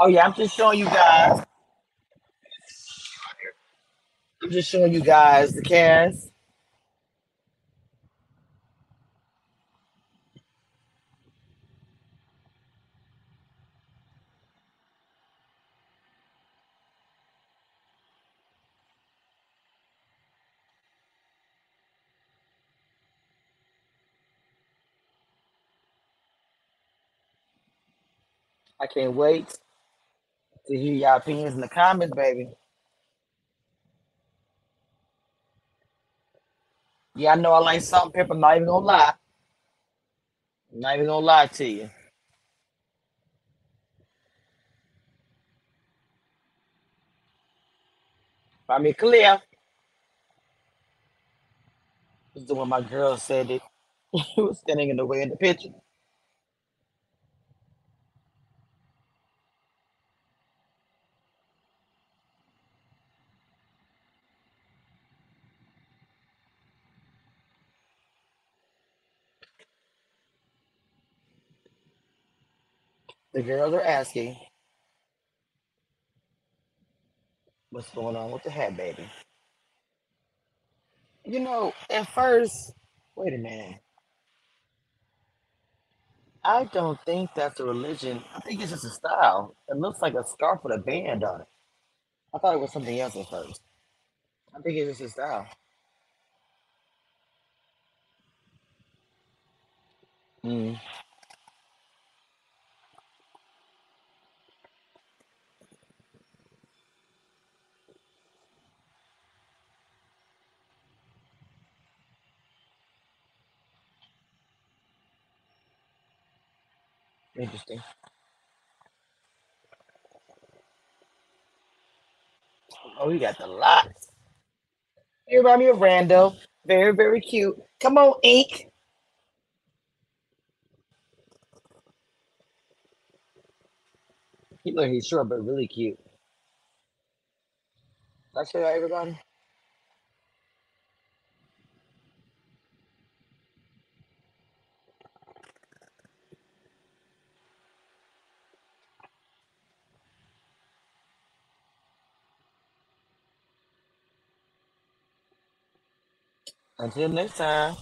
Oh yeah, I'm just showing you guys. I'm just showing you guys the cast. I can't wait to hear y'all opinions in the comments, baby. Yeah, I know I like salt and pepper. Not even gonna lie. Not even gonna lie to you. I mean, clear. This is the one my girl said it. Was standing in the way in the picture. The girls are asking, what's going on with the hat, baby? You know, at first, wait a minute. I don't think that's a religion. I think it's just a style. It looks like a scarf with a band on it. I thought it was something else at first. I think it's just a style. Mm, interesting. Oh, you got the lots. You remind me of Rando. Very, very cute. Come on, Ink. He look he's short, but really cute. That's I show you everybody? Until next time.